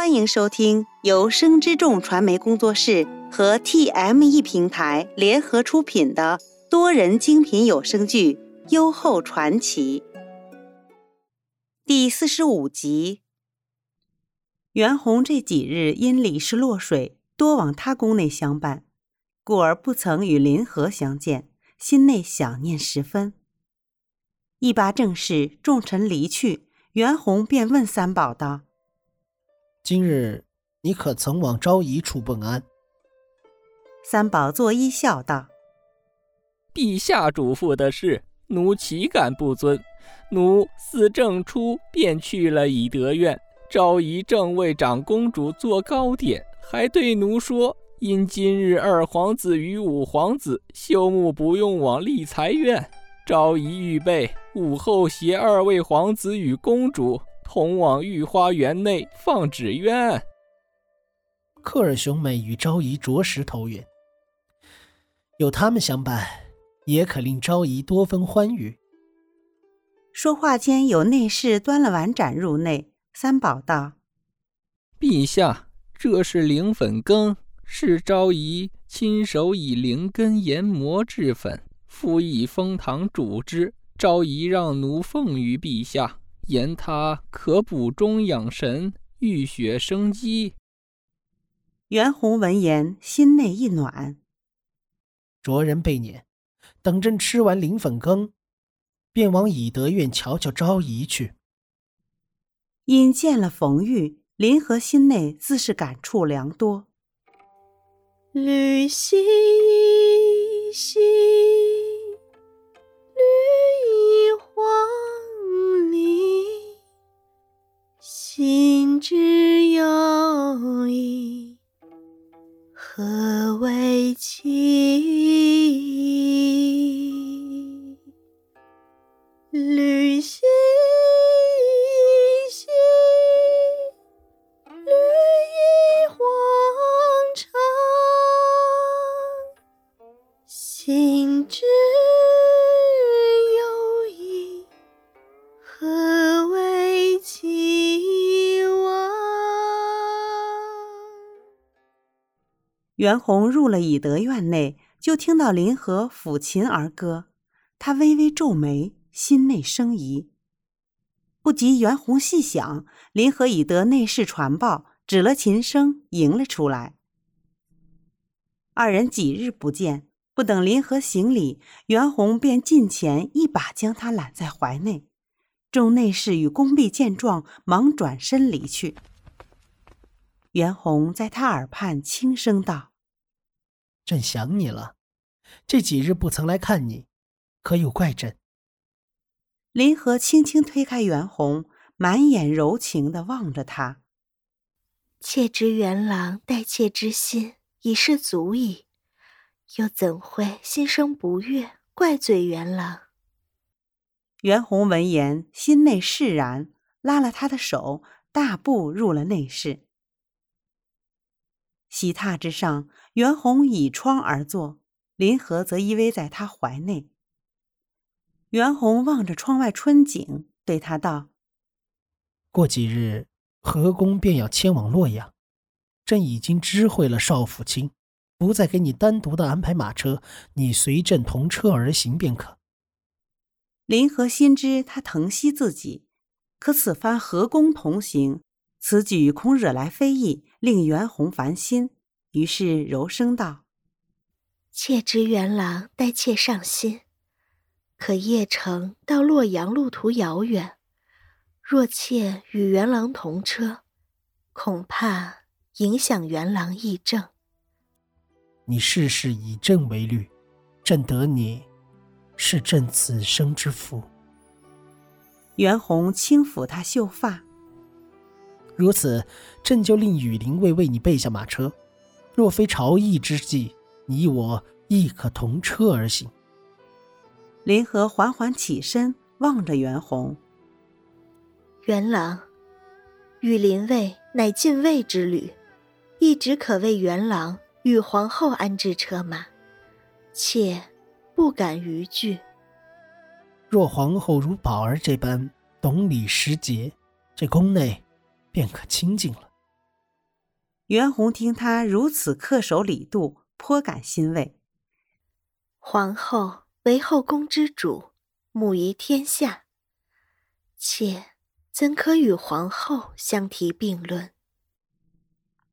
欢迎收听由生之众传媒工作室和 TME 平台联合出品的多人精品有声剧《优厚传奇》第四十五集。袁弘这几日因李氏落水，多往他宫内相伴，故而不曾与林和相见，心内想念十分。一拔正事，众臣离去，袁弘便问三宝道。今日你可曾往昭仪处问安？三宝作揖笑道：“陛下嘱咐的事，奴岂敢不遵？奴自正初便去了以德院，昭仪正为长公主做糕点，还对奴说：因今日二皇子与五皇子休沐不用往立财院，昭仪预备午后携二位皇子与公主。”同往御花园内放纸鸢。克尔兄妹与昭仪着实投缘，有他们相伴，也可令昭仪多分欢愉。说话间，有内侍端了碗盏入内。三宝道：“陛下，这是灵粉羹，是昭仪亲手以灵根研磨制粉，敷以蜂糖煮之。昭仪让奴奉于陛下。”言他可补中养神、浴血生机。袁弘闻言，心内一暖。着人被撵，等朕吃完灵粉羹，便往以德院瞧瞧昭仪去。因见了冯玉，林和心内自是感触良多。旅兮心。之有意，何为期？袁弘入了以德院内，就听到林和抚琴而歌，他微微皱眉，心内生疑。不及袁弘细想，林和已得内侍传报，指了琴声，迎了出来。二人几日不见，不等林和行礼，袁弘便近前一把将他揽在怀内。众内侍与宫婢见状，忙转身离去。袁弘在他耳畔轻声道。朕想你了，这几日不曾来看你，可有怪朕？林和轻轻推开袁弘，满眼柔情的望着他。妾知元郎待妾之心已是足矣，又怎会心生不悦，怪罪元郎？袁弘闻言，心内释然，拉了他的手，大步入了内室。席榻之上，袁弘倚窗而坐，林和则依偎在他怀内。袁弘望着窗外春景，对他道：“过几日，何公便要迁往洛阳，朕已经知会了少府卿，不再给你单独的安排马车，你随朕同车而行便可。”林和心知他疼惜自己，可此番何公同行。此举恐惹来非议，令袁弘烦心，于是柔声道：“妾知袁郎待妾上心，可邺城到洛阳路途遥远，若妾与袁郎同车，恐怕影响元郎议政。你事事以朕为虑，朕得你，是朕此生之福。”袁弘轻抚他秀发。如此，朕就令羽林卫为你备下马车。若非朝议之际，你我亦可同车而行。林和缓缓起身，望着袁弘。元郎，羽林卫乃禁卫之旅，一直可为元郎与皇后安置车马，妾不敢逾矩。若皇后如宝儿这般懂礼识节，这宫内。便可清静了。袁弘听他如此恪守礼度，颇感欣慰。皇后为后宫之主，母仪天下，妾怎可与皇后相提并论？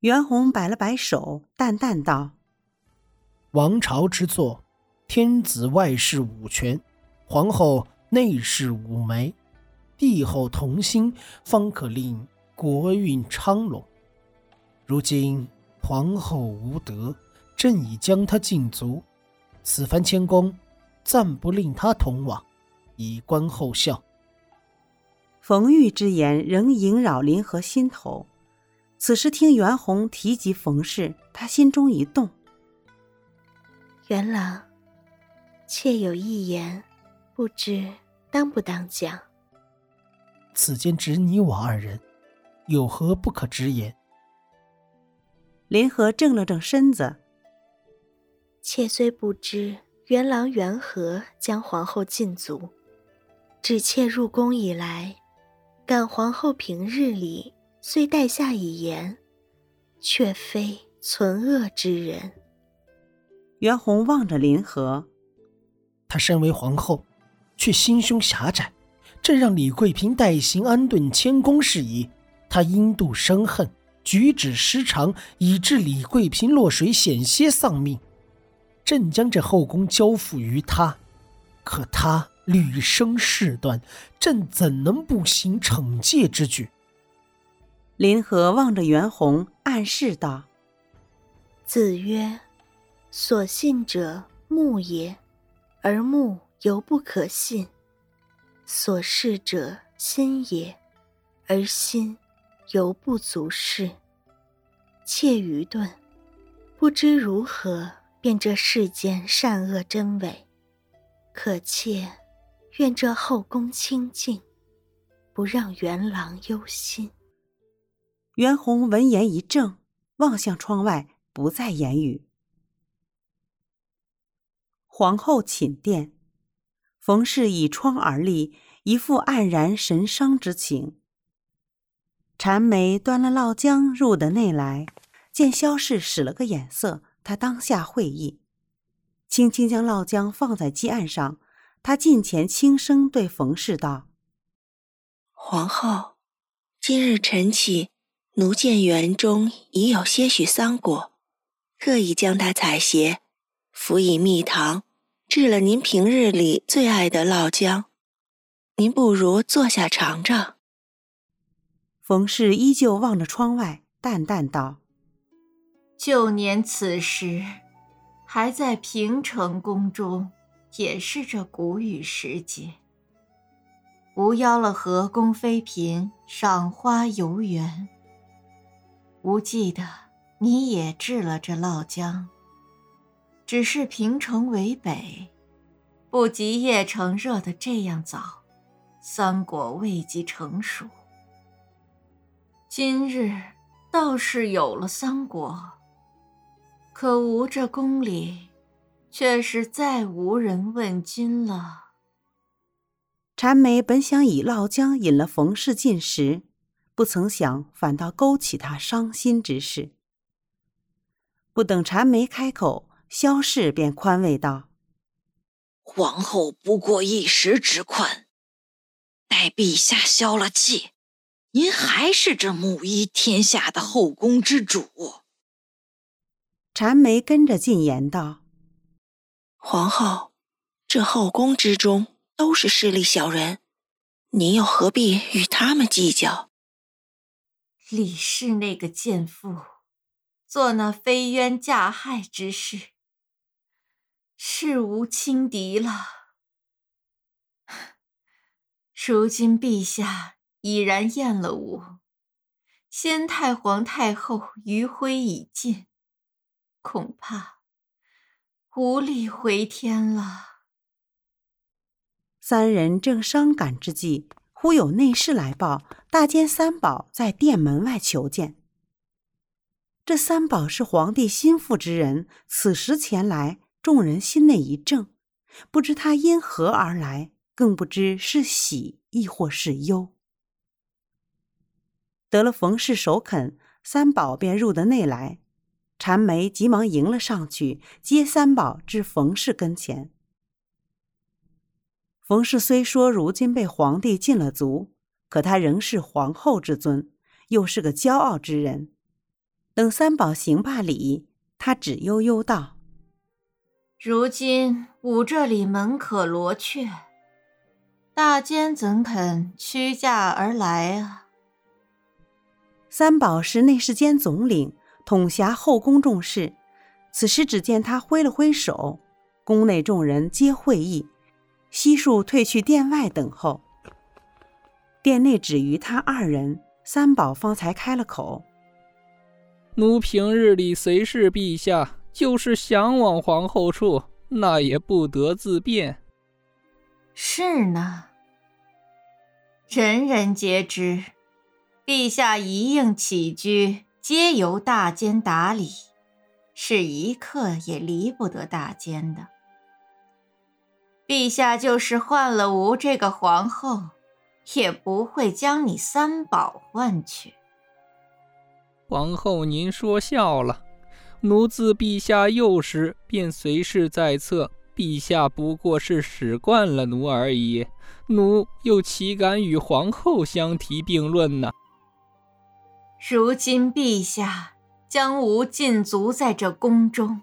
袁弘摆了摆手，淡淡道：“王朝之作，天子外事五权，皇后内事五媒，帝后同心，方可令国运昌隆。”如今皇后无德，朕已将她禁足。此番迁宫，暂不令她同往，以观后效。冯玉之言仍萦绕林和心头。此时听袁弘提及冯氏，他心中一动。元朗，妾有一言，不知当不当讲。此间只你我二人，有何不可直言？林和正了正身子。妾虽不知元郎缘何将皇后禁足，只妾入宫以来，感皇后平日里虽待下以言，却非存恶之人。袁弘望着林和，她身为皇后，却心胸狭窄，这让李贵嫔代行安顿谦恭事宜，她因妒生恨。举止失常，以致李贵嫔落水险些丧命。朕将这后宫交付于他，可他屡生事端，朕怎能不行惩戒之举？林和望着袁弘，暗示道：“子曰：‘所信者目也，而目犹不可信；所视者心也，而心……’”犹不足视，妾愚钝，不知如何辨这世间善恶真伪。可妾愿这后宫清静，不让元郎忧心。袁弘闻言一怔，望向窗外，不再言语。皇后寝殿，冯氏倚窗而立，一副黯然神伤之情。禅梅端了烙浆入的内来，见萧氏使了个眼色，他当下会意，轻轻将烙浆放在几案上。他近前轻声对冯氏道：“皇后，今日晨起，奴见园中已有些许桑果，特意将它采撷，辅以蜜糖，制了您平日里最爱的烙浆。您不如坐下尝尝。”冯氏依旧望着窗外，淡淡道：“旧年此时，还在平城宫中，也是这谷雨时节。吾邀了河宫妃嫔赏花游园。吾记得你也治了这涝浆，只是平城为北，不及邺城热得这样早，桑果未及成熟。”今日倒是有了三国，可吾这宫里却是再无人问津了。禅梅本想以烙姜引了冯氏进食，不曾想反倒勾起他伤心之事。不等禅梅开口，萧氏便宽慰道：“皇后不过一时之困，待陛下消了气。”您还是这母仪天下的后宫之主。禅梅跟着进言道：“皇后，这后宫之中都是势利小人，您又何必与他们计较？”李氏那个贱妇，做那飞冤嫁害之事，是无轻敌了。如今陛下。已然厌了我，先太皇太后余晖已尽，恐怕无力回天了。三人正伤感之际，忽有内侍来报，大监三宝在殿门外求见。这三宝是皇帝心腹之人，此时前来，众人心内一怔，不知他因何而来，更不知是喜亦或是忧。得了冯氏首肯，三宝便入得内来。禅梅急忙迎了上去，接三宝至冯氏跟前。冯氏虽说如今被皇帝禁了足，可她仍是皇后之尊，又是个骄傲之人。等三宝行罢礼，她只悠悠道：“如今吾这里门可罗雀，大监怎肯屈驾而来啊？”三宝是内侍监总领。统辖后宫重事，此时只见他挥了挥手，宫内众人皆会意，悉数退去殿外等候。殿内只余他二人，三宝方才开了口：“奴平日里随侍陛下，就是想往皇后处，那也不得自便。”是呢，人人皆知，陛下一应起居。皆由大监打理，是一刻也离不得大监的。陛下就是换了吾这个皇后，也不会将你三宝换去。皇后，您说笑了。奴自陛下幼时便随侍在侧，陛下不过是使惯了奴而已，奴又岂敢与皇后相提并论呢？如今陛下将吾禁足在这宫中，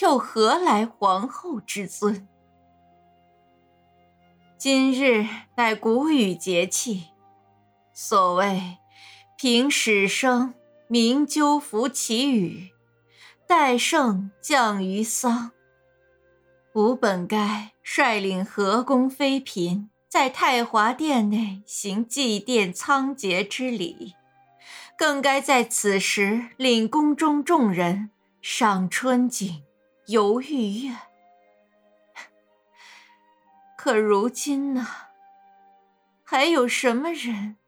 又何来皇后之尊？今日乃谷雨节气，所谓平始生，明鸠伏其羽，待圣降于桑。吾本该率领河宫妃嫔，在太华殿内行祭奠仓颉之礼。更该在此时领宫中众人赏春景、游玉月。可如今呢？还有什么人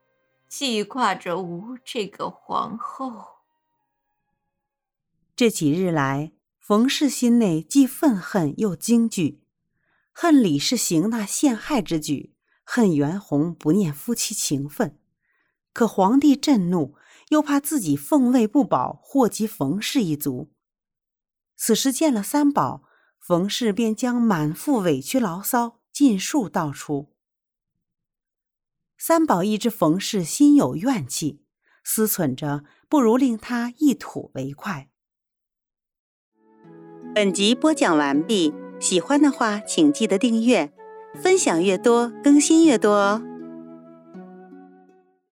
记挂着吾这个皇后？这几日来，冯氏心内既愤恨又惊惧，恨李氏行那陷害之举，恨袁弘不念夫妻情分。可皇帝震怒。又怕自己奉位不保，祸及冯氏一族。此时见了三宝，冯氏便将满腹委屈牢骚尽数道出。三宝一知冯氏心有怨气，思忖着不如令他一吐为快。本集播讲完毕，喜欢的话请记得订阅，分享越多更新越多哦。